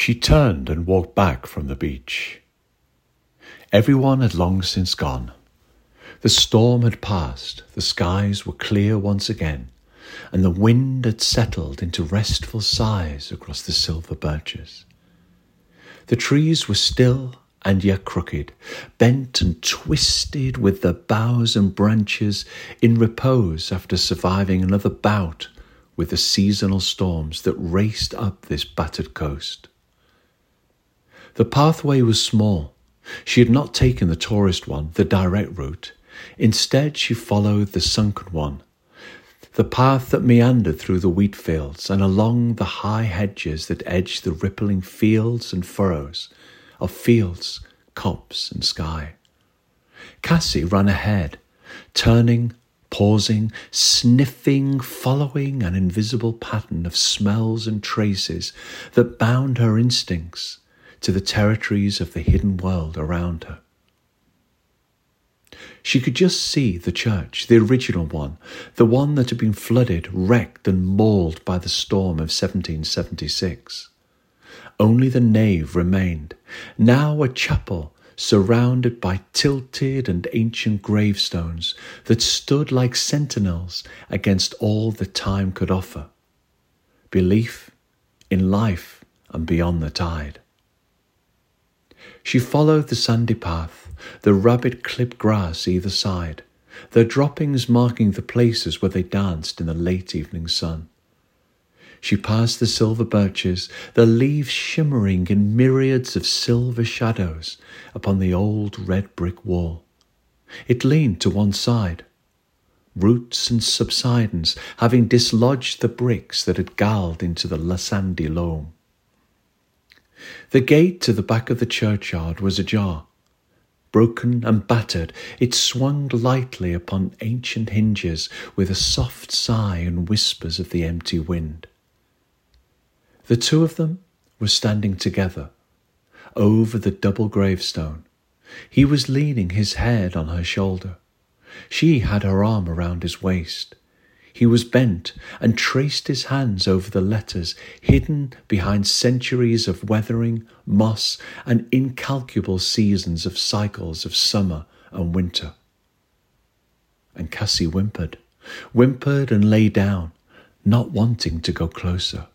She turned and walked back from the beach. Everyone had long since gone. The storm had passed, the skies were clear once again, and the wind had settled into restful sighs across the silver birches. The trees were still and yet crooked, bent and twisted with their boughs and branches in repose after surviving another bout with the seasonal storms that raced up this battered coast. The pathway was small. She had not taken the tourist one, the direct route. Instead, she followed the sunken one, the path that meandered through the wheat fields and along the high hedges that edged the rippling fields and furrows of fields, copse, and sky. Cassie ran ahead, turning, pausing, sniffing, following an invisible pattern of smells and traces that bound her instincts to the territories of the hidden world around her. She could just see the church, the original one, the one that had been flooded, wrecked, and mauled by the storm of 1776. Only the nave remained, now a chapel surrounded by tilted and ancient gravestones that stood like sentinels against all that time could offer belief in life and beyond the tide. She followed the sandy path, the rabbit clipped grass either side, their droppings marking the places where they danced in the late evening sun. She passed the silver birches, their leaves shimmering in myriads of silver shadows upon the old red brick wall. It leaned to one side, roots and subsidence having dislodged the bricks that had galled into the sandy loam. The gate to the back of the churchyard was ajar. Broken and battered, it swung lightly upon ancient hinges with a soft sigh and whispers of the empty wind. The two of them were standing together over the double gravestone. He was leaning his head on her shoulder. She had her arm around his waist. He was bent and traced his hands over the letters hidden behind centuries of weathering, moss, and incalculable seasons of cycles of summer and winter. And Cassie whimpered, whimpered and lay down, not wanting to go closer.